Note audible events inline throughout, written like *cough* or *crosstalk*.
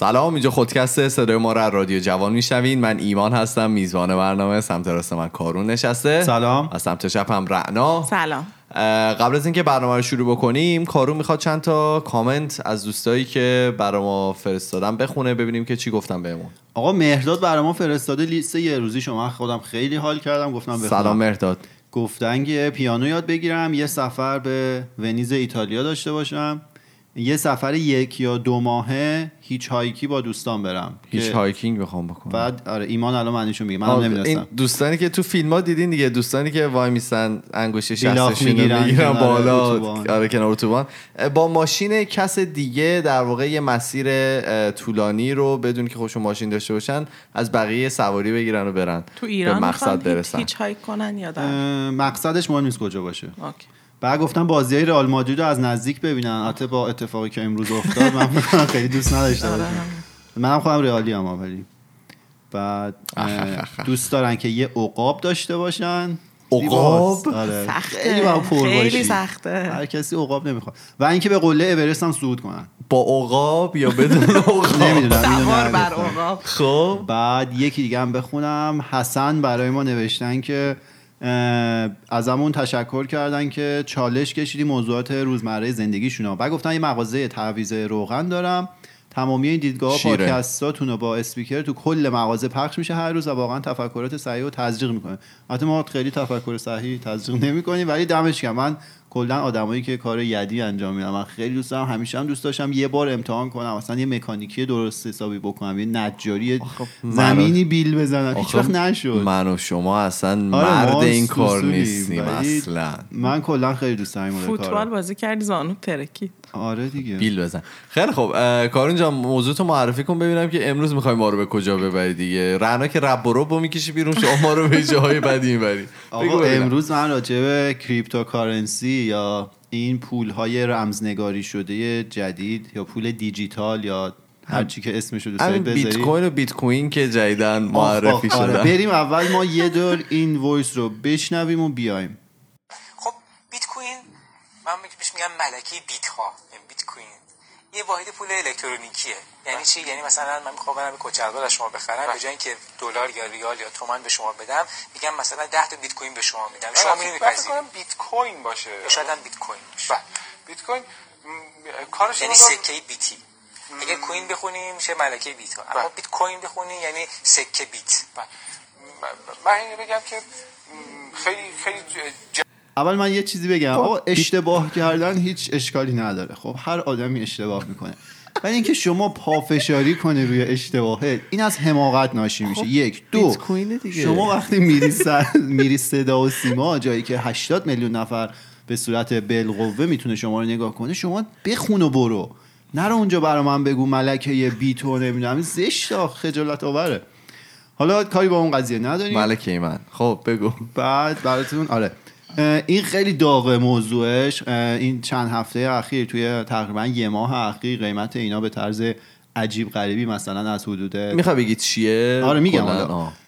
سلام اینجا خودکسته صدای ما را رادیو جوان میشنوین. من ایمان هستم میزبان برنامه سمت راست من کارون نشسته. سلام. از سمت چپ هم رعنا. سلام. قبل از اینکه برنامه رو شروع بکنیم کارون می‌خواد چند تا کامنت از دوستایی که برای ما فرستادن بخونه ببینیم که چی گفتن بهمون. آقا مهرداد برای ما فرستاده لیست یه روزی. شما خودم خیلی حال کردم گفتم بخونم. سلام مرداد گفتن که پیانو یاد بگیرم یه سفر به ونیز ایتالیا داشته باشم. یه سفر یک یا دو ماهه hitchhike ی با دوستان برم hitch که hiking بخوام بکنم. بعد آره ایمان الان معنیشو میگه منم نمی‌دونستم این دوستانی که تو فیلم ها دیدین دیگه دوستانی که وای میستن انگوش بیلاخ شستشون می‌گیرن می‌گیرن بالا. آره کنار اتوبان با ماشین کس دیگه در واقع یه مسیر طولانی رو بدون که خودشون ماشین داشته باشن از بقیه سواری بگیرن و برن. تو ایران به مقصد برسن. hitch hike کنن یا در؟ مقصدش مهم نیست کجا باشه. okay. بعد گفتم بازی های رئال مادرید رو از نزدیک ببینن. حتی با اتفاقی که امروز افتاد من خیلی دوست نداشته آره،. منم خودم رئالی هم ولی. بعد دوست دارن که یه عقاب داشته باشن. عقاب؟ آره. سخته. خیلی پر خیلی. سخته. هر کسی عقاب نمی‌خواد. و اینکه به قله اورست هم صعود کنن. با عقاب یا بدون *laughs* عقاب؟ نمی‌دونم سوار بر عقاب. خب. بعد یکی دیگه هم بخونم. حسن برای ما نوشتن که اه، ازمون تشکر کردن که چالش کشیدی موضوعات روزمره زندگیشون بعد گفتن یه مغازه تعویض روغن دارم. تمامی این دیدگاه. پادکستاتون رو با اسپیکر تو کل مغازه پخش میشه هر روز و واقعا تفکرات صحیح رو تزریق می‌کنه. البته ما خیلی تفکر صحیح تزریق نمی‌کنیم ولی دمش گرم. من کلا آدمایی که کار یدی انجام میدن من خیلی دوست دارم. همیشه هم دوست داشتم یه بار امتحان کنم مثلا یه مکانیکی درست حسابی بکنم یه نجاری زمینی بیل بزنم. هیچ آخه وقت نشد. من و شما اصلا آره، مرد این کار نیستیم اصلا. من کلا خیلی دوست دارم فوتبال. بازی کردی زانو ترکی. آره دیگه. بیل بزن. خیلی خب کارون جان موضوع تو معرفی کن ببینم که امروز می‌خوای ما رو به کجا ببری دیگه. رعنا که رب و رب می‌کشی بیرون شما ما رو به جاهای بدی می‌بری. آقا امروز من راجع به cryptocurrency یا این پول های رمزنگاری شده جدید یا پول دیجیتال یا هر چی که اسمش رو دوست بیت کوین و بیت کوین که جدیدن معرفی آخ، آخ، آره. شدن. بریم اول ما یه دور این voice رو بشنویم و بیایم. خب بیت کوین من بهش میگم ملکه بیت ها یه واحد پول الکترونیکیه. یعنی چی؟ یعنی مثلا من می‌خوام برم کچلوار از شما بخرم به جای اینکه دلار یا ریال یا تومن به شما بدم میگم مثلا 10 تا بیت کوین به شما میدم. شما میری فکر میپذیری کنم بیت کوین باشه. شاید هم بیت کوین باشه. بله. بیت کوین کارش یعنی اینه که- سکه بیتی. اگه کوین بخونی میشه ملکه بیت. اما بله. بیت کوین بخونی یعنی سکه بیت. بله. من اینو بگم که خیلی خیلی اول من یه چیزی بگم. آقا اشتباه کردن هیچ اشکالی نداره. خب هر آدمی اشتباه می‌کنه. ولی اینکه شما پافشاری کنه روی اشتباهه این از حماقت ناشی میشه. یک. دو. دیگه. شما وقتی میری سر میری صدا و سیما جایی که 80 میلیون نفر به صورت بالقوه می‌تونه شما رو نگاه کنه شما بخون و برو. نرو اونجا برا من بگو ملکه یه بیتو نمی‌دونم. زشت خجالت آوره. حالا کاری با اون قضیه نداریم. ملکه من. خب بگو. بعد براتون آره. این خیلی داغه موضوعش. این چند هفته اخیر توی تقریبا یه ماه اخیر قیمت اینا به طرز عجیب غریبی مثلا از حدود می‌خوای بگی چیه؟ آره میگم.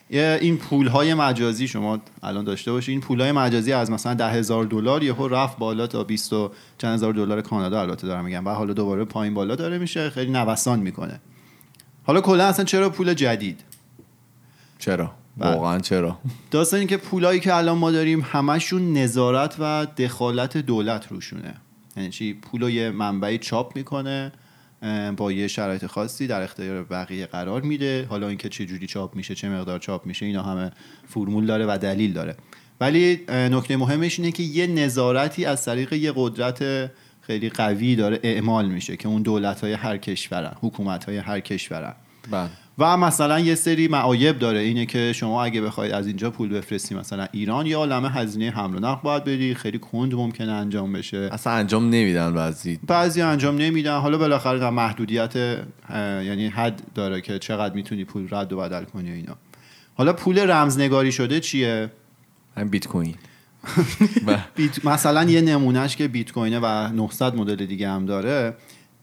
این پول های مجازی شما الان داشته باشید این پول های مجازی از مثلا ده هزار دلار یهو رفت بالا تا 20 و چند هزار دلار کانادا البته دارم میگم. و حالا دوباره پایین بالا داره میشه. خیلی نوسان می‌کنه. حالا کلا اصلا چرا پول جدید؟ چرا. واقعا چرا؟ داستان این که پولایی که الان ما داریم همشون نظارت و دخالت دولت روشونه. یعنی چی؟ پول یه منبعی چاپ می‌کنه با یه شرایط خاصی در اختیار بقیه قرار میده. حالا اینکه چه جوری چاپ میشه چه مقدار چاپ میشه اینا همه فرمول داره و دلیل داره. ولی نکته مهمش اینه که یه نظارتی از طریق یه قدرت خیلی قوی داره اعمال میشه که اون دولت های هر کشورن حکومت های هر کشورن. بله. و مثلا یه سری معایب داره. اینه که شما اگه بخواید از اینجا پول بفرستی مثلا ایران یا عالمه هزینه حمل و نقل باید بدی خیلی کند ممکنه انجام بشه. اصلا انجام نمیدن بعضی. بعضی انجام نمیدن. حالا بالاخره در محدودیت یعنی حد داره که چقدر می‌تونی پول رد و بدل کنی اینا. حالا پول رمزنگاری شده چیه؟ بیت کوین. *laughs* مثلا یه نمونهش که بیت کوینه و 900 مدل دیگه هم داره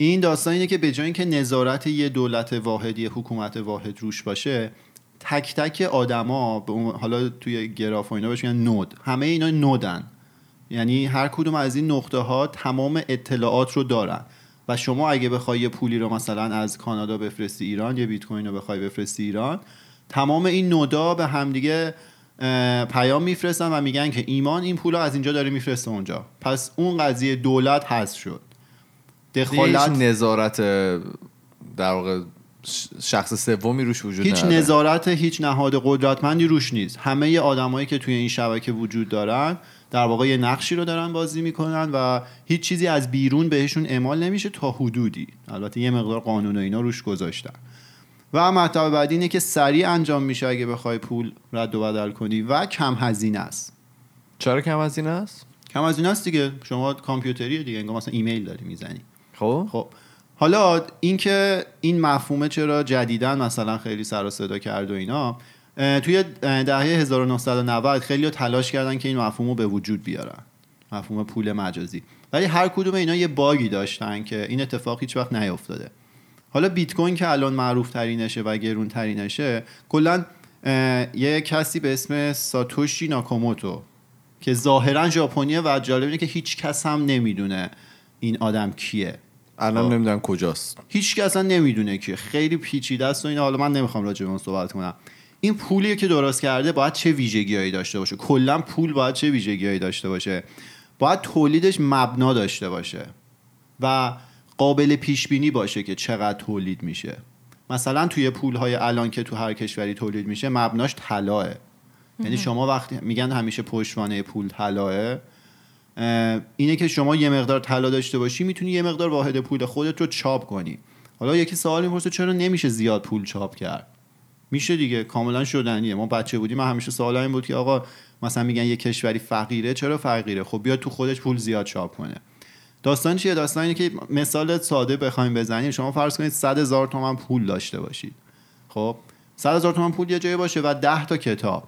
این داستان اینه که به جای اینکه نظارت یه دولت واحد یه حکومت واحد روش باشه تک تک آدما حالا توی گراف و اینا بهش میگن نود. همه اینا نودن. یعنی هر کدوم از این نقطه ها تمام اطلاعات رو دارن. و شما اگه بخوای یه پولی رو مثلا از کانادا بفرستی ایران یه بیت کوین رو بخوای بفرستی ایران تمام این نودا به همدیگه پیام میفرستن و میگن که ایمان این پول رو از اینجا داره میفرسته اونجا. پس اون قضیه دولت هست شد. دخالت. نظارت در واقع شخص سومی روش وجود هیچ نداره. نظارت هیچ نهاد قدرتمندی روش نیست. همه آدمایی که توی این شبکه وجود دارن در واقع یه نقشی رو دارن بازی می‌کنن و هیچ چیزی از بیرون بهشون اعمال نمیشه تا حدودی. البته یه مقدار قانون و اینا روش گذاشتن. و مطلب بعدی اینه که سریع انجام میشه اگه بخوای پول رد و بدل کنی و کم هزینه است. چرا کم این است؟ کم هزینه است دیگه. شما کامپیوتری دیگه انگار مثلا ایمیل داری می‌زنی. خب؟ خب. حالا اینکه این مفهومه چرا جدیدن مثلا خیلی سر و صدا کرد و اینا توی دهه 1990 خیلی تلاش کردن که این مفهوم رو به وجود بیارن. مفهوم پول مجازی. ولی هر کدوم اینا یه باگی داشتن که این اتفاق هیچ وقت نیافتاده. حالا بیت کوین که الان معروف ترینشه و گرون ترینشه کلا یه کسی به اسم ساتوشی ناکاموتو که ظاهرا ژاپنیه و جالب اینه که هیچ کس هم نمی‌دونه این آدم کیه. الان خب. نمی‌دونم کجاست. هیچ کس اصلا نمی‌دونه که. خیلی پیچیده است و اینا. حالا من نمی‌خوام راجع به اون صحبت کنم. این پولی که درست کرده باید چه ویژگیهایی داشته باشه؟ کلا پول باید چه ویژگیهایی داشته باشه؟ باید تولیدش مبنا داشته باشه و قابل پیش بینی باشه که چقدر تولید میشه. مثلا توی پول های الان که تو هر کشوری تولید میشه مبناش طلاه. یعنی شما وقتی میگن همیشه پشتوانه پول طلاه اه، اینه که شما یه مقدار طلا داشته باشی می‌تونی یه مقدار واحد پول خودت رو چاپ کنی. حالا یکی سوال می‌پرسه چرا نمیشه زیاد پول چاپ کرد؟ میشه دیگه کاملا شدنیه. ما بچه بودیم من همیشه سوال این بود که آقا مثلا میگن یه کشوری فقیره چرا فقیره؟ خب بیاد تو خودش پول زیاد چاپ کنه. داستان چیه؟ داستان اینه که مثال ساده بخوایم بزنیم. شما فرض کنید 100 هزار تومن پول داشته باشید. خب؟ 100 هزار تومن پول یه جایی باشه و 10 تا کتاب.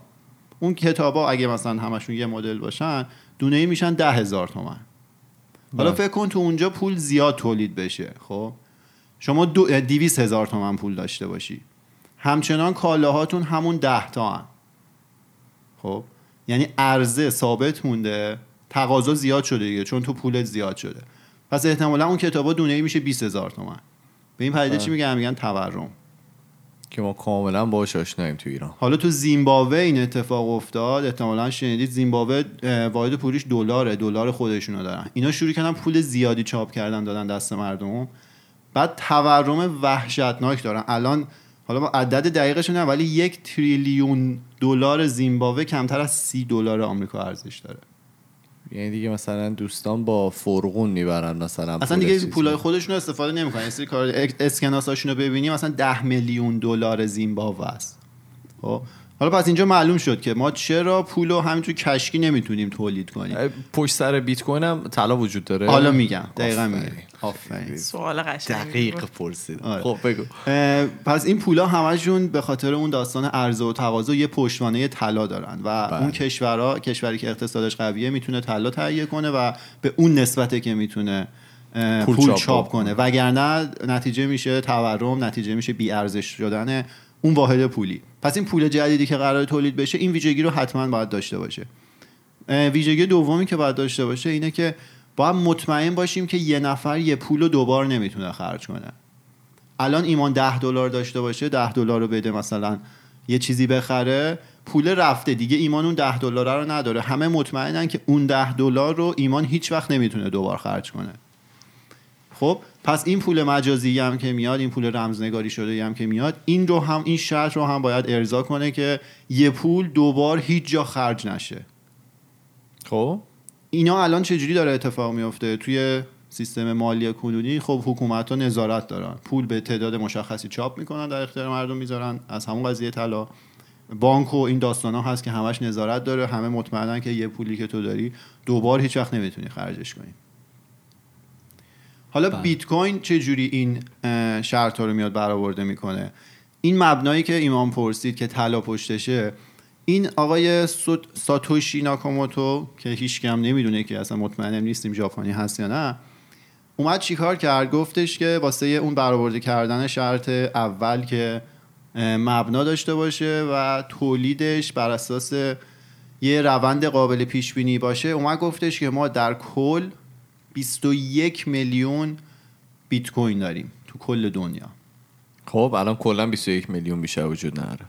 اون کتابا اگه مثلا همشون یه مدل باشن دونه ای میشن ده هزار تومن. حالا بله. فکر کن تو اونجا پول زیاد تولید بشه خب؟ شما دو دیویس هزار تومن پول داشته باشی. همچنان کالاهاتون همون ده تا هن. خب؟ یعنی عرضه ثابت مونده. تقاضا زیاد شده دیگه چون تو پولت زیاد شده. پس احتمالا اون کتابا دونه ای میشه 20 هزار تومن. به این پدیده چی میگن؟ میگن تورم. که ما کاملا باهاش آشناییم تو ایران. حالا تو زیمبابوه این اتفاق افتاد احتمالا شنیدید زیمبابوه واحد پولیش دلاره دلار خودشونو دارن. اینا شروع کردن پول زیادی چاپ کردن دادن دست مردم. بعد تورم وحشتناک دارن. الان حالا با عدد دقیقش نه ولی یک تریلیون دلار زیمبابوه کمتر از سی دلار آمریکا ارزش داره. یعنی دیگه مثلا دوستان با فرغون می‌برن مثلا اصلا دیگه پولای. خودشون استفاده نمی‌کنن. سری کار اسکناساشون رو ببینی مثلا 10 میلیون دلار زیمبابوه است. خب؟ حالا پس اینجا معلوم شد که ما چرا پول رو همینجور کشکی نمی‌تونیم تولید کنیم پشت سر بیت کوین هم طلا وجود داره حالا میگم دقیقا. میگم آفرین سوال قشنگی دقیق. پرسید آره. خب بگو پس این پولا همشون به خاطر اون داستان عرضه و تقاضا یه پشتوانه طلا دارن و بله. اون کشورها کشوری که اقتصادش قویه می‌تونه طلا تهیه کنه و به اون نسبته که می‌تونه پول پول, چاپ چاپ. کنه وگرنه نتیجه میشه تورم نتیجه میشه بی ارزش شدن اون واحد پولی. پس این پول جدیدی که قرار تولید بشه این ویژگی رو حتما باید داشته باشه. ویژگی دومی که باید داشته باشه اینه که باید مطمئن باشیم که یه نفر یه پول رو دوبار نمی‌تونه خرج کنه. الان ایمان ده دلار داشته باشه ده دلار رو بده مثلا یه چیزی بخره پول رفته. دیگه ایمان اون ده دلار رو نداره. همه مطمئنن که اون ده دلار رو ایمان هیچ وقت نمی‌تونه دوبار خرج کنه. خب پس این پول مجازی هم که میاد این پول رمزنگاری شده هم که میاد این رو هم این شرط رو هم باید ارضا کنه که یه پول دوبار هیچ جا خرج نشه. خب؟ اینا الان چجوری داره اتفاق میفته؟ توی سیستم مالی کنونی خب حکومت ها نظارت دارن. پول به تعداد مشخصی چاپ می‌کنن در اختیار مردم می‌ذارن. از همون قضیه طلا. بانک و این داستان ها هست که همش نظارت داره. همه مطمئنن که یه پولی که تو داری دوبار هیچ وقت نمی‌تونی خرجش کنی. حالا بیت کوین چه جوری این شرط رو میاد برآورده می‌کنه؟ این مبنایی که ایمان پرسید که طلا پشتشه این آقای ساتوشی ناکاموتو که هیچ کم نمی‌دونه که اصلا مطمئنم نیستیم ژاپنی هست یا نه اومد چیکار کرد؟ گفتش که واسه اون برآورده کردن شرط اول که مبنا داشته باشه و تولیدش بر اساس یه روند قابل پیش بینی باشه اومد گفتش که ما در کل 21 میلیون بیت کوین داریم تو کل دنیا. خب الان کلا 21 میلیون بیشتر وجود نداره.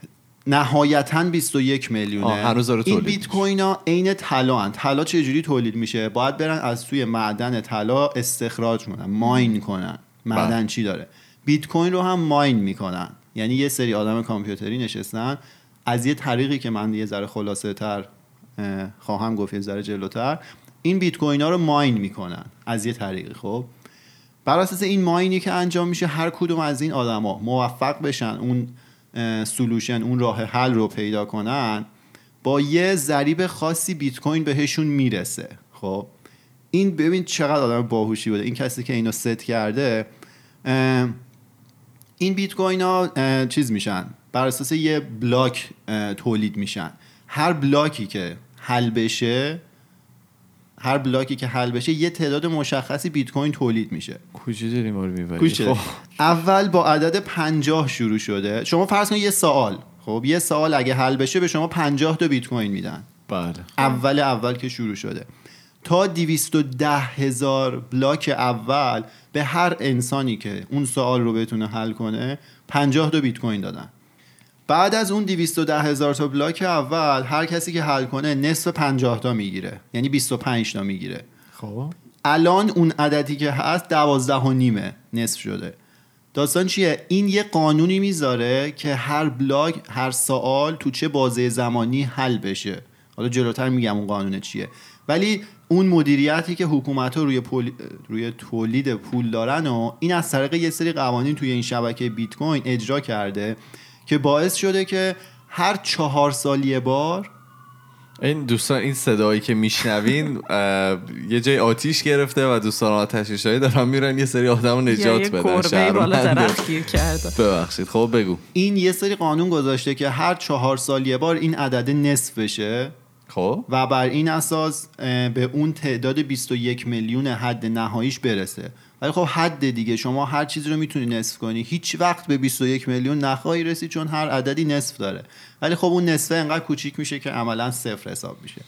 نهایتا 21 میلیونه. آه، هنوز داره این بیت کوین ها عین طلا. طلا چجوری تولید میشه؟ باید برن از توی معدن طلا استخراج کنن ماین کنن. معدن بله. چی داره؟ بیت کوین رو هم ماین می‌کنن. یعنی یه سری آدم کامپیوتری نشستن. از یه طریقی که من یه ذره خلاصه تر اه، خواهم گفت یه ذره جلوتر. این بیت کوین ها رو mine می‌کنن از یه طریقی خب؟ بر اساس این mine ی که انجام میشه هر کدوم از این آدما موفق بشن اون solution اون راه حل رو پیدا کنن با یه ضریب خاصی بیت کوین بهشون می‌رسه خب؟ این ببین چقدر آدم باهوشی بوده. این کسی که اینو ست کرده این بیت کوین ها چیز میشن. بر اساس یه بلاک تولید میشن. هر بلاکی که حل بشه هر بلاکی که حل بشه یه تعداد مشخصی بیت کوین تولید میشه. کجا داری ما رو. خب. اول با عدد 50 شروع شده. شما فرض کنید یه سوال. خب یه سوال اگه حل بشه به شما 50 تا بیت کوین میدن. بله. اول اول که شروع شده. تا 210 هزار بلاک اول به هر انسانی که اون سوال رو بتونه حل کنه 50 تا بیت کوین دادن. بعد از اون 210 هزار تا بلاک اول هر کسی که حل کنه نصف 50 تا می‌گیره. یعنی 25 تا می‌گیره. خب. الان اون عددی که هست دوازده و نیمه نصف شده. داستان چیه؟ این یه قانونی می‌ذاره که هر بلاک هر سوال تو چه بازه زمانی حل بشه. حالا جلوتر میگم اون قانون چیه. ولی اون مدیریتی که حکومت ها روی, پول... روی تولید پول دارن و این از طریق یه سری قوانین توی این شبکه بیت کوین اجرا کرده که باعث شده که هر چهار سال یه بار این دوستان این صدایی که میشنوین *laughs* یه جای آتیش گرفته و دوستان آتشش هایی دارن میرن یه سری آدم نجات یه بدن کرده. ببخشید خب بگو. این یه سری قانون گذاشته که هر چهار سال یه بار این عدد نصف بشه خب. و بر این اساس به اون تعداد 21 میلیون حد نهاییش برسه. ولی خب حد دیگه. شما هر چیزی رو می‌تونی نصف کنی. هیچ وقت به 21 میلیون نخواهی رسید چون هر عددی نصف داره. ولی خب اون نصفه انقدر کوچیک میشه که عملا صفر حساب میشه.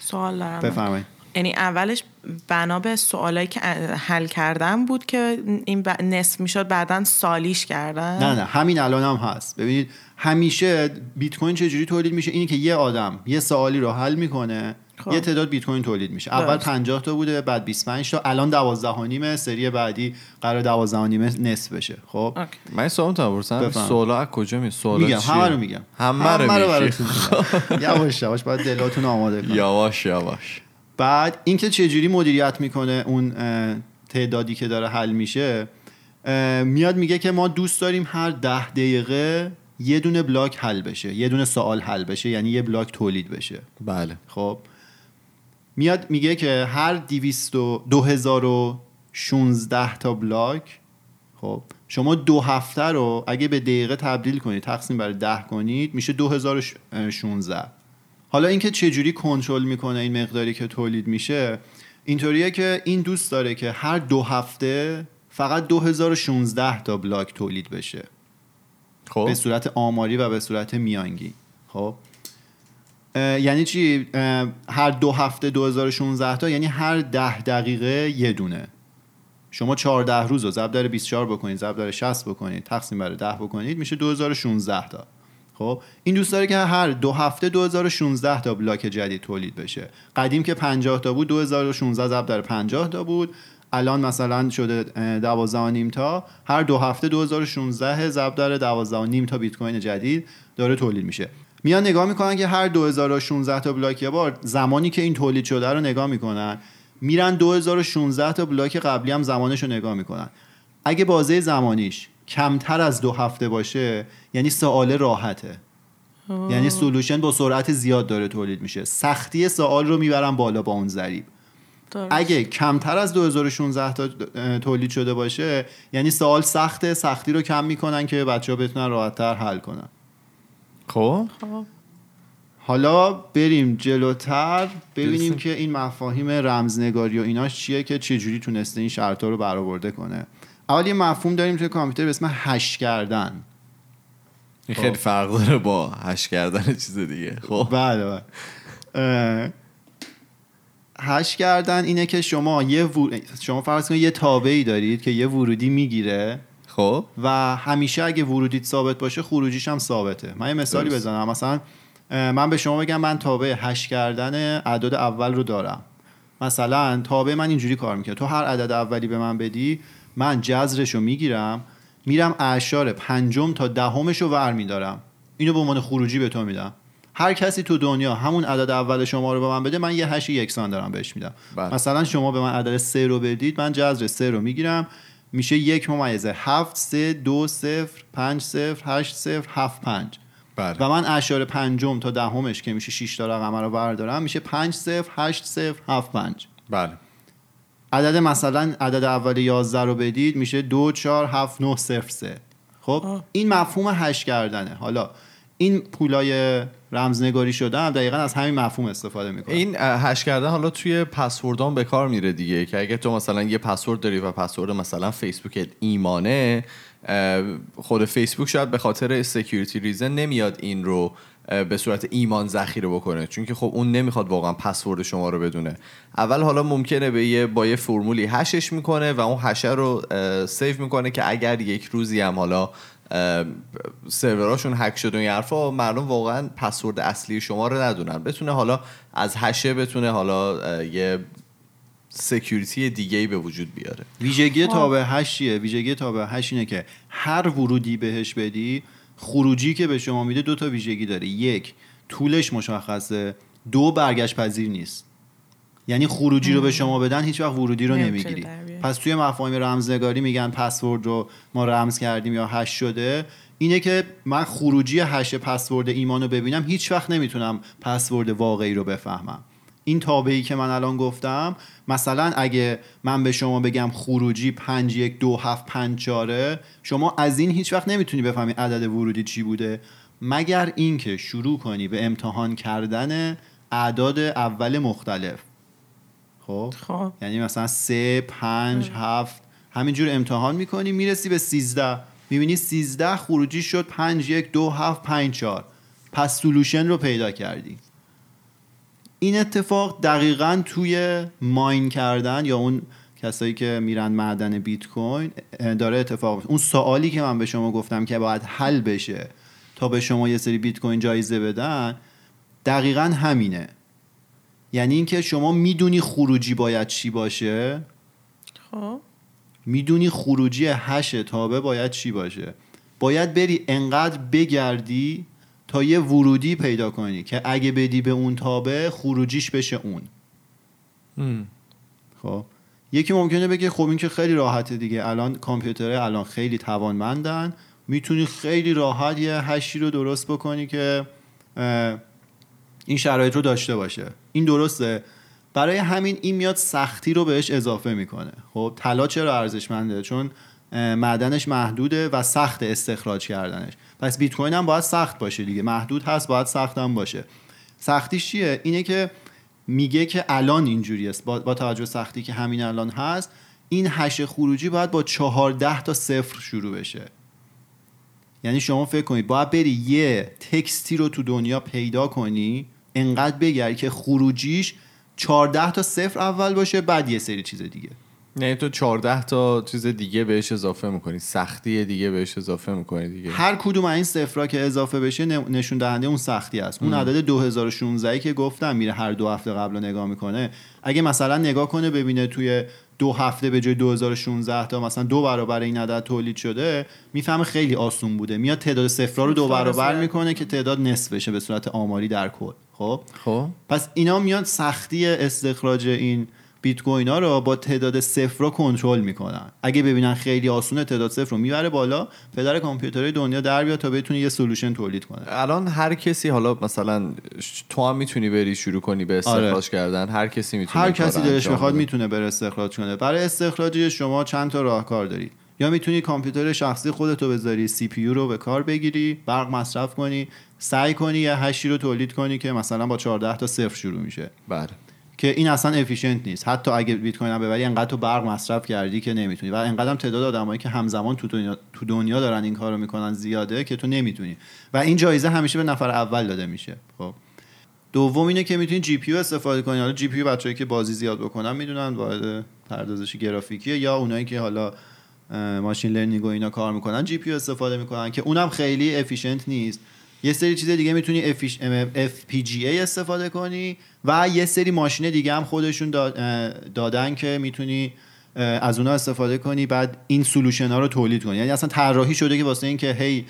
سوال دارم. بفرمایید. یعنی اولش بنا به سوالایی که حل کردن بود که این ب- نصف می‌شد بعدا سالیش کردن؟ نه نه. همین الان هم هست. ببینید همیشه بیت کوین چجوری تولید میشه اینی که یه آدم یه سوالی رو حل می‌کنه خب. یه تعداد بیت کوین تولید میشه اول درست. 50 تا بوده بعد 25 تا الان 12 و نیمه سری بعدی قرار 12 و نیمه نصف بشه خب اوکی. من سوال می‌تونم بپرسم. سوالا از کجا می سوالا میگم چیه؟ همه رو میگم همه رو براتون میگم. *laughs* یواش یواش باید دلاتون آماده کنید یواش یواش بعد اینکه چجوری مدیریت می‌کنه اون تعدادی که داره حل میشه میاد میگه که ما دوست داریم هر ده دقیقه یه دونه بلاک حل بشه یه دونه سوال حل بشه یعنی یه بلاک تولید بشه. بله. خب. میاد میگه که هر 200 و 2016 تا بلاک خب شما دو هفته رو اگه به دقیقه تبدیل کنید تقسیم بر ده کنید میشه 2016 حالا اینکه چجوری کنترل می‌کنه این مقداری که تولید میشه اینطوریه که این دوست داره که هر دو هفته فقط 2016 تا بلاک تولید بشه. خب. به صورت آماری و به صورت میانگین. خب. یعنی چی؟ هر دو هفته 2016 تا یعنی هر ده دقیقه یه دونه. شما 14 روز رو ضرب در 24 بکنید ضرب در 60 بکنید تقسیم بر 10 بکنید میشه 2016 تا. خب. این دوست داره که هر دو هفته 2016 تا بلاک جدید تولید بشه. قدیم که 50 تا بود 2016 ضرب در 50 تا بود. الان مثلا شده اه، 12 و نیم تا هر دو هفته 2016 ضرب در 12 و نیم تا بیت کوین جدید داره تولید میشه. میان نگاه می‌کنن که هر 2016 تا بلاک یه بار زمانی که این تولید شده رو نگاه می‌کنن میرن 2016 تا بلاک قبلی هم زمانش رو نگاه می‌کنن. اگه بازه زمانیش کمتر از دو هفته باشه یعنی سوال راحته. یعنی solution با سرعت زیاد داره تولید میشه. سختی سوال رو می‌برن بالا با اون ضریب. درست. اگه کمتر از 2016 تا تولید شده باشه یعنی سوال سخته سختی رو کم می‌کنن که بچه ها بتونن راحتتر حل کنن. خب؟ خب. حالا بریم جلوتر ببینیم. که این مفاهیم رمزنگاری و ایناش چیه که چجوری تونسته این شرطا رو برآورده کنه. اول یه مفهوم داریم توی کامپیوتر به اسم hash کردن. این خیلی فرق داره با hash کردن چیز دیگه. خب. بله بله. hash کردن اینه که شما یه ور- شما فرض کنید یه تابعی دارید که یه ورودی می‌گیره. خب. و همیشه اگه ورودیت ثابت باشه خروجیش هم ثابته. من یه مثالی درست. بزنم. مثلا من به شما بگم من تابع hash کردن اعداد اول رو دارم. مثلا تابع من اینجوری کار می‌کنه تو هر عدد اولی به من بدی من جذرش رو می‌گیرم میرم اعشار پنجم تا دهمش رو ور میدارم. اینو به عنوان خروجی به تو میدم. هر کسی تو دنیا همون عدد اول شما رو به من بده من یه هش یکسان دارم بهش میدم. بله. مثلا شما به من عدد سه رو بدید من جذر سه رو می‌گیرم. میشه یک ممیزه. هفت سه دو صفر پنج صفر هشت صفر هفت پنج. بله. و من اشار پنجم تا دهمش که میشه 6 تا رقم رو بردارم میشه 5 0 8 0 7 5 بله. عدد مثلا عدد اول 11 رو بدید میشه 2 4 7 9 0 3 خب؟ این مفهوم hash کردنه. حالا این پولای رمزنگاری شده هم دقیقا از همین مفهوم استفاده می‌کنه. این hash کردن حالا توی پسوردان به کار میره دیگه که اگه تو مثلا یه پسورد داری و پسورد مثلا فیسبوک ایمانه خود فیسبوک شاید به خاطر security reason نمیاد این رو به صورت ایمان ذخیره بکنه. چون که خب اون نمی‌خواد واقعا پسورد شما رو بدونه. اول حالا ممکنه به یه با یه فرمولی hash ش می‌کنه و اون hash ه رو save می‌کنه که اگر یک روزی هم حالا سروراشون هک شد و این حرفا مردم واقعا پسورد اصلی شما رو ندونن. بتونه حالا از hash ه بتونه حالا یه security دیگه ای به وجود بیاره. ویژگی تابع 8 چیه ویژگی تابع 8 اینه که هر ورودی بهش بدی خروجی که به شما میده دو تا ویژگی داره. یک طولش مشخصه. دو برگشت پذیر نیست. یعنی خروجی رو به شما بدن هیچ وقت ورودی رو نمی‌گیری. پس توی مفاهیم رمزنگاری میگن پسورد رو ما رمز کردیم یا hash شده. اینه که من خروجی hash password ایمان رو ببینم هیچ وقت نمی‌تونم پسورد واقعی رو بفهمم. این تابعی که من الان گفتم مثلا اگه من به شما بگم خروجی 5 1 2 7 5 4 شما از این هیچ وقت نمی‌تونی بفهمی عدد ورودی چی بوده. مگر اینکه شروع کنی به امتحان کردن اعداد اول مختلف. خب؟ خب. یعنی مثلا سه پنج هفت. همینجور امتحان می‌کنی می‌رسی به سیزده. می‌بینی سیزده خروجی شد پنج یک دو هفت پنج چهار. پس سلوشن رو پیدا کردی. این اتفاق دقیقا توی ماین کردن یا اون کسایی که میرن معدن بیت کوین داره اتفاق میفته. اون سوالی که من به شما گفتم که باید حل بشه تا به شما یه سری بیت کوین جایزه بدن دقیقا همینه. یعنی اینکه شما می‌دونی خروجی باید چی باشه؟ خب. می‌دونی خروجی هش تابه باید چی باشه؟ باید بری انقدر بگردی تا یه ورودی پیدا کنی که اگه بدی به اون تابه خروجیش بشه اون. خب. یکی ممکنه بگه خب این که خیلی راحته دیگه. الان کامپیوترهای الان خیلی توانمندن. می‌تونی خیلی راحت یه هشی رو درست بکنی که این شرایط رو داشته باشه. این درسته. برای همین این میاد سختی رو بهش اضافه می‌کنه. خب طلا چرا ارزشمنده؟ چون معدنش محدوده و سخت استخراج کردنش. پس بیت کوین هم باید سخت باشه دیگه. محدود هست باید سخت هم باشه. سختیش چیه؟ اینه که میگه که الان اینجوری است با, با توجه سختی که همین الان هست این هش خروجی باید با 14 تا صفر شروع بشه. یعنی شما فکر کنید باید بری یه تکستی رو تو دنیا پیدا کنی انقدر بگردی که خروجیش 14 تا صفر اول باشه بعد یه سری چیز دیگه. یعنی تو 14 تا چیز دیگه بهش اضافه می‌کنی. سختی دیگه بهش اضافه می‌کنی دیگه. هر کدوم از این صفرها که اضافه بشه نشون دهنده اون سختی است. اون عدد 2016 که گفتم میره هر دو هفته قبل رو نگاه می‌کنه. اگه مثلا نگاه کنه ببینه توی دو هفته به جای 2016 تا مثلا دو برابر این عدد تولید شده می‌فهمه خیلی آسون بوده. میاد تعداد صفرها رو دو برابر. می‌کنه که تعداد نصف بشه به صورت آماری در کل. خب؟ خب. پس اینا میان سختی استخراج این بیت کوین ها رو با تعداد صفر رو کنترل می‌کنن. اگه ببینن خیلی آسونه تعداد صفر رو می‌بره بالا. پدر کامپیوترهای دنیا در بیاد تا بتونه یه solution تولید کنه. الان هر کسی حالا مثلا تو هم می‌تونی بری شروع کنی به استخراج کردن. هر کسی می‌تونه هر کسی رو دلش بخواد. می‌تونه بره استخراج کنه. برای استخراج شما چند تا راهکار دارید یا می‌تونی کامپیوتر شخصی خودتو بذاری CPU رو به کار بگیری برق مصرف کنی سعی کنی یه hash ی رو تولید کنی که مثلا با 14 تا صفر شروع میشه. بله. که این اصلا efficient نیست. حتی اگه بیت کوین ببری انقدر تو برق مصرف کردی که نمی‌تونی. و انقدر هم تعداد آدمایی که همزمان تو دنیا تو دنیا دارن این کارو می‌کنن زیاده که تو نمی‌تونی. و این جایزه همیشه به نفر اول داده میشه. خب. دوم اینه که می‌تونید GPU استفاده کنید حالا GPU بچه‌هایی که بازی زیاد بکنن می‌دونن واحد پردازش گرافیکیه یا اونایی که حالا machine learning و اینا کار می‌کنن GPU استفاده می‌کنن که اونم خیلی efficient نیست. یه سری چیز دیگه می‌تونی FPGA استفاده کنی و یه سری ماشین دیگه هم خودشون دادن که می‌تونی از اونا استفاده کنی بعد این solution ها رو تولید کنی. یعنی اصلا طراحی شده که واسه این که هی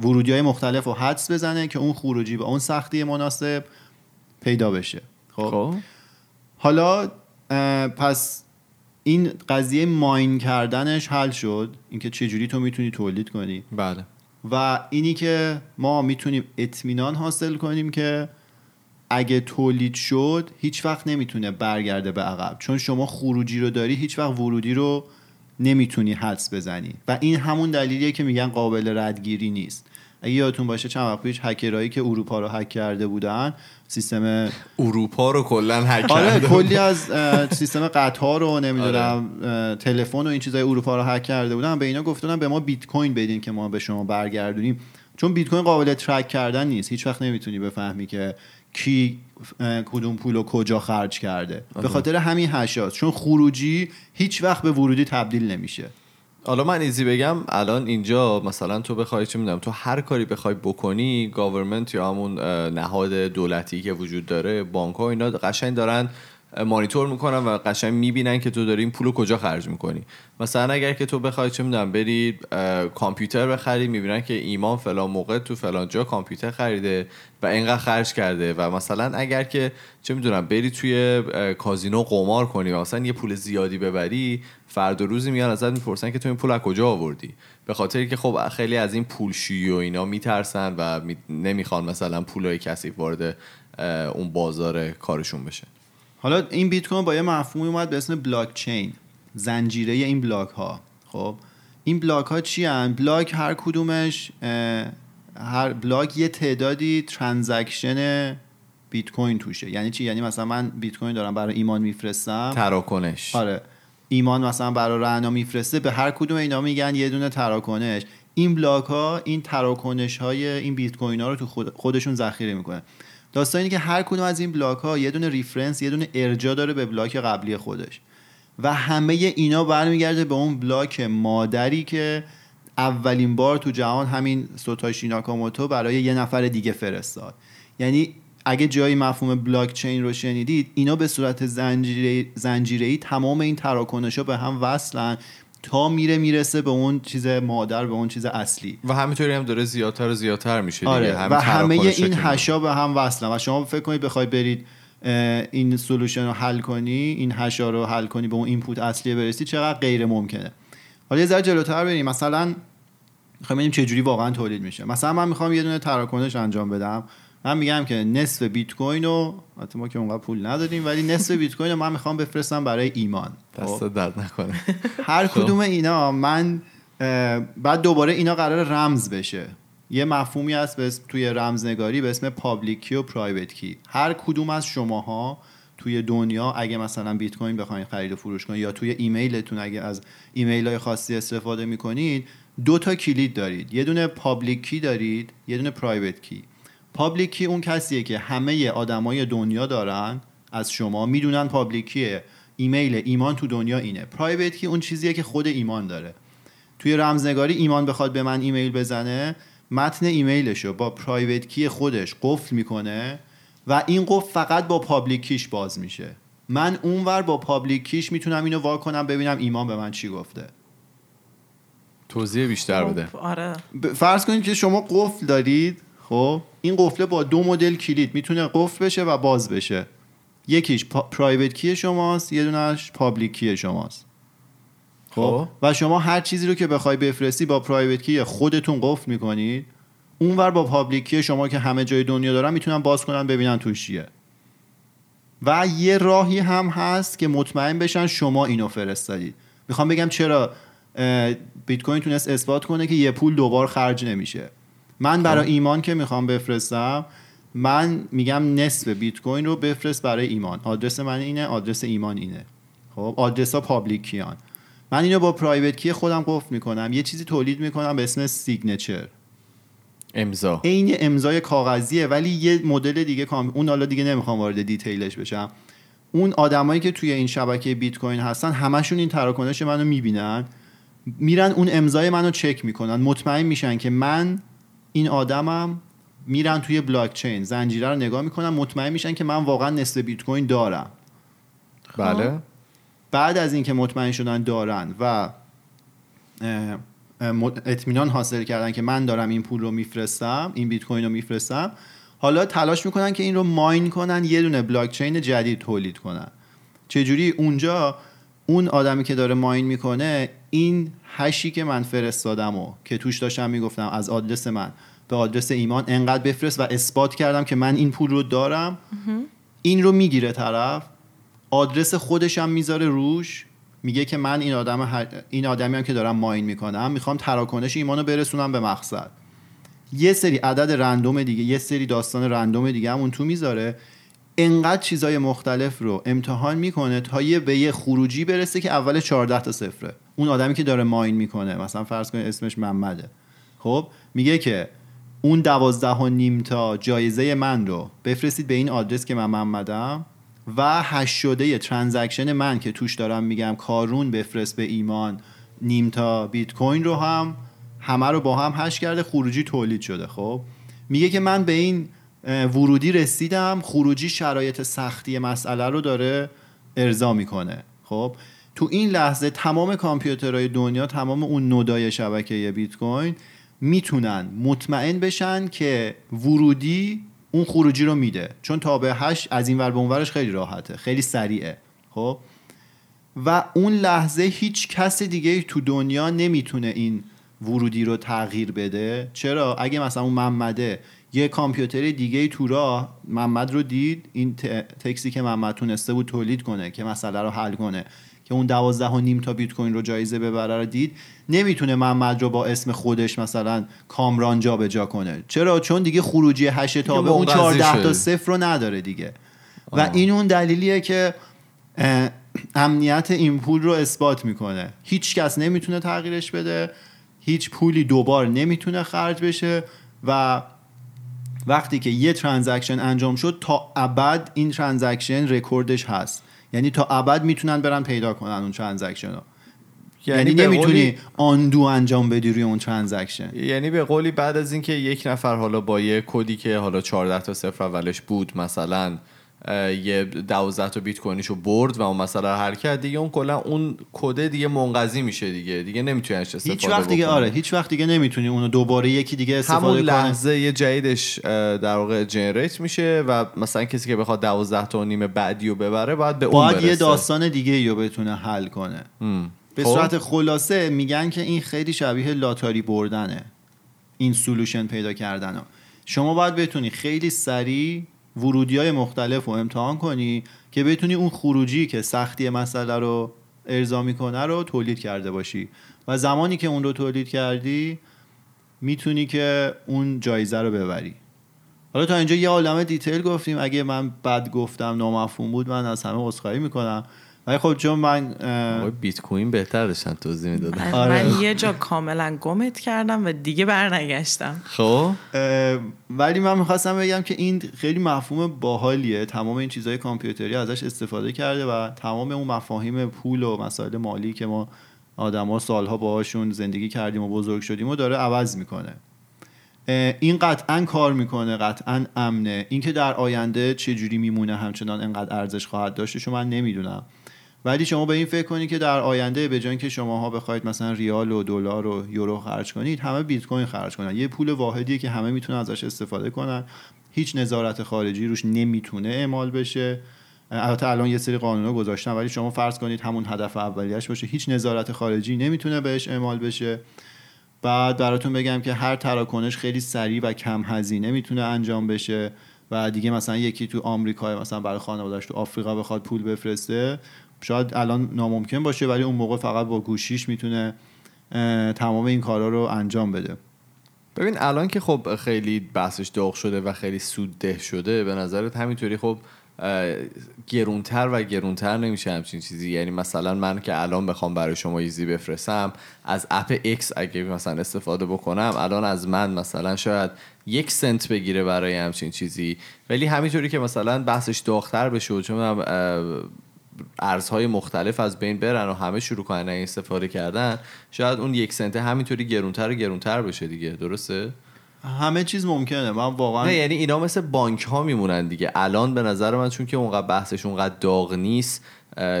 ورودی های مختلف رو حدس بزنه که اون خروجی با اون سختی مناسب پیدا بشه. خب؟ خب. حالا پس این قضیه ماین کردنش حل شد. اینکه چجوری تو می‌تونی تولید کنی. بله. و اینی که ما می‌تونیم اطمینان حاصل کنیم که اگه تولید شد هیچ وقت نمی‌تونه برگرده به عقب. چون شما خروجی رو داری هیچ وقت ورودی رو نمی‌تونی حدس بزنی. و این همون دلیلیه که میگن قابل ردگیری نیست. اگه یادتون باشه چند وقت پیش هکرهایی که اروپا رو هک کرده بودن سیستم اروپا رو کلا هک آره کرده کلی از سیستم قطار رو نمی‌دونم اه، تلفن و این چیزای اروپا رو هک کرده بودن. به اینا گفتن به ما بیت کوین بدین که ما به شما برگردونیم. چون بیت کوین قابل ترک کردن نیست. هیچ وقت نمی‌تونی بفهمی که کی کدوم پول رو کجا خرج کرده. به خاطر همین هشاست چون خروجی هیچ وقت به ورودی تبدیل نمیشه. حالا من ایزی بگم الان اینجا مثلا تو بخوای چه می‌دونم تو هر کاری بخوای بکنی government یا همون نهاد دولتی که وجود داره بانک ها اینا قشنگ دارن مانیتور می‌کنن و قشنگ می‌بینن که تو داری این پول رو کجا خرج می‌کنی. مثلا اگر که تو بخوای چه می‌دونم بری کامپیوتر بخری می‌بینن که ایمان فلان موقع تو فلان جا کامپیوتر خریده و اینقدر خرج کرده و مثلا اگر که چه می‌دونم بری توی کازینو قمار کنی و مثلا یه پول زیادی ببری فردا روزی میان ازت می‌پرسن که تو این پول از کجا آوردی؟ به خاطر که خب خیلی از این پولشویی و اینا میترسن و می... نمی‌خوان مثلا پولای کسی وارد اون بازار کارشون بشه حالا این بیت کوین با یه مفهومی اومد به اسم بلاک چین زنجیره این بلاک ها خب؟ این بلاک ها چی هن؟ بلاک هر کدومش هر block یه تعدادی transaction بیت کوین توشه. یعنی چی؟ یعنی مثلا من بیت کوین دارم برای ایمان میفرستم. تراکنش. آره. ایمان مثلا برای رعنا میفرسته به هر کدوم اینا میگن یه دونه تراکنش. این block ها این تراکنش های این بیت کوین ها رو تو خود خودشون ذخیره می‌کنه داستان اینه که هر کدوم از این block ها یه دونه reference یه دونه ارجاع داره به block قبلی خودش. و همه اینا برمیگرده به اون block مادری که اولین بار تو جهان همین ساتوشی ناکاموتو برای یه نفر دیگه فرستاد. یعنی اگه جایی مفهوم بلاک چین رو شنیدید اینا به صورت زنجیره زنجیره‌ای تمام این تراکنش ها به هم وصلن. تا میره می‌رسه به اون چیز مادر به اون چیز اصلی. و همینطوری هم داره زیادتر و زیادتر میشه دیگه. آره. و همه این هشا به هم وصلن. و شما فکر کنید بخوای برید این solution رو حل کنی این hash ا رو حل کنی به اون input اصلی برسی چقدر غیر ممکنه. حالا یه ذره جلوتر بریم. مثلا می‌خوایم ببینیم چه جوری واقعا تولید میشه. مثلا من می‌خوام یه دونه تراکنش انجام بدم. من میگم که نصف بیت کوین رو البته ما که اونقدر پول نداریم ولی نصف بیت کوین رو من می‌خوام بفرستم برای ایمان. خب؟ دستت درد نکنه. هر کدوم اینا من بعد دوباره اینا قرار رمز بشه. یه مفهومی هست به اسم توی رمزنگاری به اسم public key و private key. هر کدوم از شماها توی دنیا اگه مثلا بیت کوین بخواید خرید و فروش کنید یا توی ایمیلتون اگه از ایمیل های خاصی استفاده می‌کنید دو تا کلید دارید. یه دونه public key دارید یه دونه private key. public key اون کسیه که همه آدمای دنیا دارن از شما می‌دونن public key ه ایمیل ایمان تو دنیا اینه. private key اون چیزیه که خود ایمان داره. توی رمزنگاری ایمان بخواد به من ایمیل بزنه متن ایمیلشو با private key خودش قفل می‌کنه و این قفل فقط با public key ش باز میشه. من اونور با public key ش می‌تونم اینو وا کنم ببینم ایمان به من چی گفته. توضیح بیشتر بده. خب، آره. ب- فرض کنید که شما قفل دارید خب؟ این قفله با دو مدل کلید می‌تونه قفل بشه و باز بشه. یکیش پا- private key شماست یه دونش public key شماست. خب؟ خب. و شما هر چیزی رو که بخوای بفرستی با private key خودتون قفل می‌کنید. اونور با public key شما که همه جای دنیا دارن می‌تونن باز کنن ببینن توش چیه. و یه راهی هم هست که مطمئن بشن شما اینو فرستادید می‌خوام بگم چرا بیت کوین تونست اثبات کنه که یه پول دوبار خرج نمیشه. من برای ایمان که می‌خوام بفرستم من میگم نصف بیت کوین رو بفرست برای ایمان. آدرس من اینه آدرس ایمان اینه. خب آدرس ها public key ان من اینو با private key خودم قفل می‌کنم. یه چیزی تولید می‌کنم به اسم signature امضا. عین امضای کاغذیه ولی یه مدل دیگه کام اون حالا دیگه نمی‌خوام وارد detail ش بشم. اون آدمایی که توی این شبکه بیت کوین هستن همشون این تراکنش منو می‌بینن. میرن اون امضای منو چک می‌کنن. مطمئن میشن که من این آدمم میرن توی بلاک چین زنجیره رو نگاه می‌کنن مطمئن میشن که من واقعا نصف بیت کوین دارم. بله. بعد از اینکه مطمئن شدن دارن و اطمینان حاصل کردن که من دارم این پول رو میفرستم این بیت کوین رو میفرستم حالا تلاش می‌کنن که این رو ماین کنن یه دونه بلاک چین جدید تولید کنن. چجوری؟ اونجا اون آدمی که داره ماین می‌کنه این هشی که من فرستادم و که توش داشتم می‌گفتم از آدرس من به آدرس ایمان انقدر بفرست و اثبات کردم که من این پول رو دارم این رو می‌گیره طرف آدرس خودش هم می‌ذاره روش میگه که من این آدم این آدمی هم که دارم ماین می‌کنم می‌خوام تراکنش ایمانو برسونم به مقصد. یه سری عدد random دیگه یه سری داستان random دیگه هم اون تو می‌ذاره. انقدر چیزای مختلف رو امتحان می‌کنه تا یه به یه خروجی برسه که اول 14 تا صفره. اون آدمی که داره mine می‌کنه مثلا فرض کنید اسمش محمده. خب میگه که اون دوازده و نیم تا جایزه من رو بفرستید به این آدرس که من محمدم و hash شده transaction من که توش دارم میگم کارون بفرست به ایمان نیم تا بیت کوین رو هم همه رو با هم hash کرده خروجی تولید شده. خب میگه که من به این ورودی رسیدم خروجی شرایط سختی مسئله رو داره ارضا می‌کنه. خب تو این لحظه تمام کامپیوترهای دنیا تمام اون node ای شبکه بیت کوین می‌تونن مطمئن بشن که ورودی اون خروجی رو میده. چون تابع hash از این ور به اون ورش خیلی راحته خیلی سریعه. خب و اون لحظه هیچ کس دیگه تو دنیا نمی‌تونه این ورودی رو تغییر بده. چرا؟ اگه مثلا اون محمده یه کامپیوتر دیگه تو راه محمد رو دید این تکسی که محمد تونسته بود تولید کنه که مسئله رو حل کنه که اون دوازده و نیم تا بیت کوین رو جایزه ببره رو دید. نمی‌تونه محمد رو با اسم خودش مثلا کامران جا به جا کنه. چرا؟ چون دیگه خروجی هش تا به اون منقضی 14 تا. صفر رو نداره دیگه. و این اون دلیلیه که امنیت این پول رو اثبات می‌کنه. هیچ کس نمی‌تونه تغییرش بده. هیچ پولی دوبار نمی‌تونه خرج بشه و وقتی که یه transaction انجام شد تا ابد این transaction record ش هست. یعنی تا ابد می‌تونن برن پیدا کنن اون transaction رو. یعنی, به نمی‌تونی قولی- undo انجام بدی روی اون transaction. یعنی به قولی بعد از اینکه یک نفر حالا با یه کدی که حالا 14 تا صفر اولش بود مثلا یه 12 تا بیت کوینشو برد و اون حل کرد دیگه اون کلا اون کد دیگه منقضی میشه دیگه دیگه نمی‌تونی ازش استفاده هیچ وقت دیگه بکنی. آره هیچ وقت دیگه نمی‌تونی اونو دوباره یکی دیگه استفاده همون لحظه یه جدیدش در واقع generate میشه و مثلا کسی که بخواد 12 تا نیم بعدی رو ببره باید به اون باید برسه یه داستان دیگه رو بتونه حل کنه به خب. صورت خلاصه میگن که این خیلی شبیه lottery بردنه این solution پیدا کردن ها. شما باید بتونی خیلی سریع ورودی های مختلف رو امتحان کنی که بتونی اون خروجی که سختی مسئله رو ارضا می‌کنه رو تولید کرده باشی. و زمانی که اون رو تولید کردی می‌تونی که اون جایزه رو ببری. حالا تا اینجا یه عالمه دیتیل گفتیم. اگه من بد گفتم نامفهوم بود من از همه عذرخواهی می‌کنم. ولی خب چون من بیت کوین بهتر داشتن توضیح می‌دادن آره. من یه جا کاملا گمت کردم و دیگه برنگشتم. خب. ولی من می‌خواستم بگم که این خیلی مفهوم باحالیه. تمام این چیزهای کامپیوتری ازش استفاده کرده و تمام اون مفاهیم پول و مسائل مالی که ما آدما سالها باهاشون زندگی کردیم و بزرگ شدیم و داره عوض می‌کنه. این قطعا کار می‌کنه قطعا امنه. اینکه در آینده چه جوری میمونه همچنان انقدر ارزش خواهد داشتش رو من نمی‌دونم. ولی شما به این فکر کنید که در آینده به جای اینکه شماها بخواید مثلا ریال و دلار و یورو خرج کنید همه بیت کوین خرج کنن. یه پول واحدیه که همه می‌تونن ازش استفاده کنن. هیچ نظارت خارجی روش نمی‌تونه اعمال بشه. البته الان یه سری قانونا گذاشتن ولی شما فرض کنید همون هدف اولیش باشه. هیچ نظارت خارجی نمی‌تونه بهش اعمال بشه. بعد براتون بگم که هر تراکنش خیلی سریع و کم هزینه می‌تونه انجام بشه و دیگه مثلا یکی تو آمریکا مثلا برای خانواده‌اش تو آفریقا بخواد پول بفرسته شاید الان ناممکن باشه ولی اون موقع فقط با گوشیش می‌تونه تمام این کارا رو انجام بده. ببین الان که خب خیلی بحثش داغ شده و خیلی سودده شده به نظرت همینطوری خب گرونتر و گرونتر نمیشه همچین چیزی. یعنی مثلا من که الان بخوام برای شما ایزی بفرستم از اپ X اگه مثلا استفاده بکنم الان از من مثلا شاید یک سنت بگیره برای همچین چیزی. ولی همینطوری که مثلا بحثش داغتر بشه چون ارزهای مختلف از بین برن و همه شروع کنن این استفاده کردن شاید اون یک سنت همینطوری گرونتر و گرونتر بشه دیگه درسته؟ همه چیز ممکنه من واقعا نه یعنی اینا مثل بانک ها میمونن دیگه الان به نظر من چون که اونقدر بحثش اونقدر داغ نیست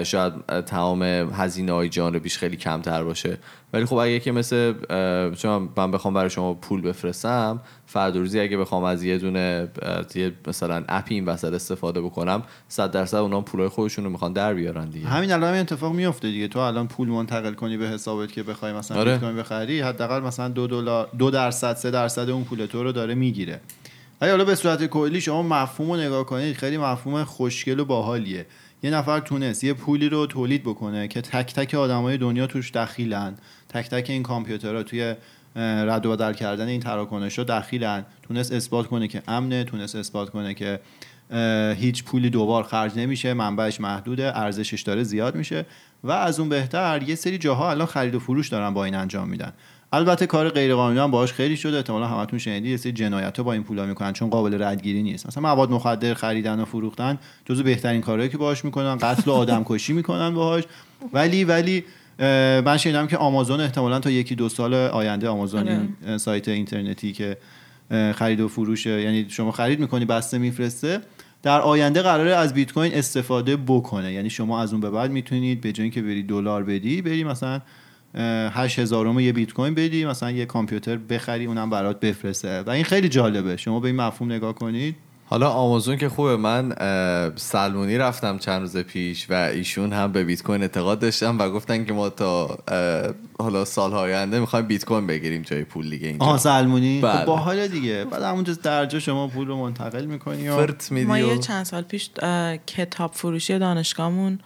شاید تمام هزینه های جانبیش خیلی کمتر باشه. ولی خب اگه که مثل چون من بخوام برای شما پول بفرستم فردا روزی اگه بخوام از یه دونه یه مثلا اپی این وسط استفاده بکنم 100 درصد اونا پولای خودشون رو می‌خوان در بیارن دیگه. همین الان همین اتفاق میفته دیگه. تو الان پول منتقل کنی به حسابت که بخوای مثلا آره. بیت کوین بخری حداقل مثلا دو دلار دو درصد سه درصد اون پول تو رو داره می‌گیره. ولی حالا به صورت کلی شما مفهوم رو نگاه کنید خیلی مفهوم خوشگل و باحالیه. یه نفر تونست یه پولی رو تولید بکنه که تک تک آدمای دنیا توش دخیلن. تک تک این کامپیوترها توی رد و بدل کردن این تراکنش ها دخیلن. تونست اثبات کنه که امنه تونست اثبات کنه که هیچ پولی دوبار خرج نمیشه منبعش محدوده ارزشش داره زیاد میشه. و از اون بهتر یه سری جاها الان خرید و فروش دارن با این انجام میدن. البته کار غیر قانونی هم باهاش خیلی شده. احتمالاً همتون شنیدید یه سری جنایت با این پولا می‌کنن چون قابل ردگیری نیست. مثلا مواد مخدر خریدن و فروختن جزو بهترین کارهایی که باهاش می‌کنن. قتل و آدم کشی می‌کنن باهاش. ولی ولی من شنیدم که آمازون احتمالاً تا یکی دو سال آینده آمازون آره. این اه، سایت اینترنتی که خرید و فروش یعنی شما خرید می‌کنی بسته میفرسته در آینده قراره از بیت کوین استفاده بکنه. یعنی شما از اون به بعد می‌تونید به جای اینکه بری دلار بدی بری مثلا هشت هزارم یه بیت کوین بدی مثلا یه کامپیوتر بخری اونم برات بفرسته. و این خیلی جالبه. شما به این مفهوم نگاه کنید. حالا آمازون که خوبه. من سلمونی رفتم چند روز پیش و ایشون هم به بیت کوین اعتقاد داشتن و گفتن که ما تا حالا سالهای آینده می‌خوایم بیت کوین بگیریم جای پول دیگه اینجا. آها سلمونی؟ بله. خب باحال دیگه. بعد همونجا درجا شما پول رو منتقل می‌کنی و فرت میدی ما یه چند سال پیش کتاب فروشی دانشگاهمون اه،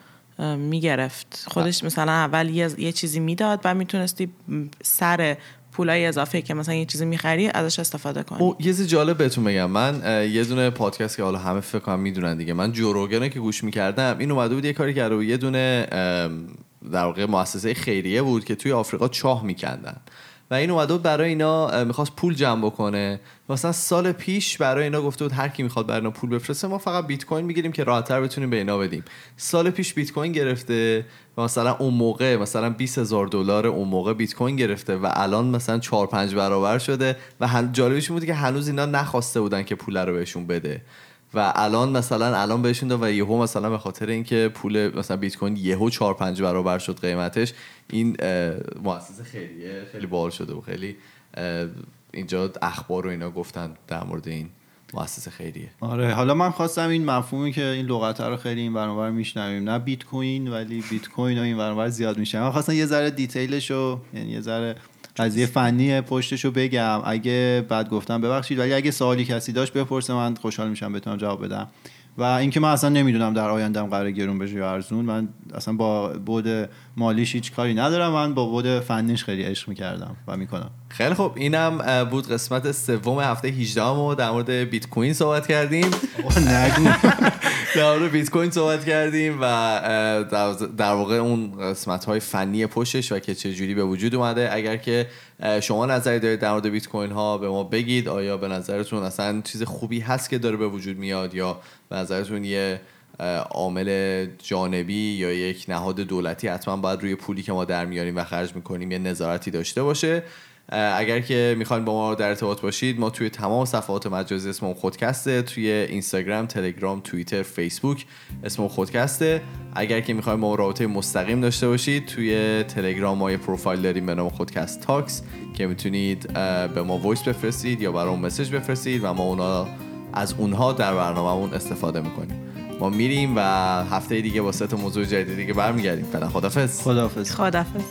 می‌گرفت. خودش مثلا اول یه, یه چیزی می‌داد و می‌تونستی سر پولای اضافه که مثلا یه چیزی می‌خری ازش استفاده کنی. او یه چیز جالب بهتون بگم. من یه دونه پادکست که حالا همه فکر کنم می‌دونن دیگه. من جوروگنه که گوش می‌کردم این اومده بود یه کاری کرده بود. یه دونه در واقع مؤسسه خیریه بود که توی آفریقا چاه میکندن. و این اومده بود برای اینا می‌خواست پول جمع بکنه مثلا سال پیش برای اینا گفته بود هر کی می‌خواد برای اینا پول بفرسته ما فقط بیت کوین می‌گیریم که راحتتر بتونیم به اینا بدیم سال پیش بیت کوین گرفته و مثلا اون موقع مثلا 20 هزار دلار اون موقع بیت کوین گرفته و الان مثلا 4 5 برابر شده و. جالبش بوده که هنوز اینا نخواسته بودن که پول رو بهشون بده و الان مثلا الان بهشون و یهو مثلا به خاطر اینکه پول مثلا بیت کوین یهو 4 5 برابر شد قیمتش این مؤسسه خیریه خیلی باحال شده و خیلی اینجا اخبار و اینا گفتن در مورد این مؤسسه خیریه آره حالا من خواستم این مفهومی که این لغت رو خیلی این برابر میشنویم نه بیت کوین ولی بیت کوین و این برابر زیاد میشه من خواستم یه ذره دیتیلش رو یعنی یه ذره قضیه فنی پشتش رو بگم. اگه بعد گفتم ببخشید ولی اگه سوالی کسی داشت بپرسه من خوشحال میشم بتونم جواب بدم. و اینکه من اصلا نمی‌دونم در آیندهم قرار گرون بشه یا ارزون. من اصلا با بود مالیش هیچ کاری ندارم. من با بود فنیش خیلی عشق می‌کردم و می‌کنم. خیلی خب اینم بود قسمت سوم هفته 18 ما در مورد بیت کوین صحبت کردیم. نگو. *laughs* در مورد بیت کوین صحبت کردیم و در- واقع اون قسمت های فنی پشتش و که چه جوری به وجود اومده. اگر که شما نظری دارید در مورد بیت کوین ها به ما بگید. آیا به نظرتون اصلا چیز خوبی هست که داره به وجود میاد یا به نظرتون یه عامل جانبی یا یک نهاد دولتی؟ حتما باید روی پولی که ما در میاریم و خرج می‌کنیم یه نظارتی داشته باشه. اگر که می‌خواین با ما در ارتباط باشید ما توی تمام صفحات مجازی اسممون خودکسته توی اینستاگرام تلگرام توییتر فیسبوک اسممون خودکسته اگر که می‌خواین با ما رابطه مستقیم داشته باشید توی تلگرام ما یه پروفایل داریم به نام خودکست تاکس که می‌تونید به ما voice بفرستید یا برام message بفرستید و ما اونا از اونها در برنامهمون استفاده می‌کنیم. ما میریم و هفته دیگه با سه تا موضوع جدید دیگه برمیگردیم. فعلا خدافظ خداحافظ. خدافظ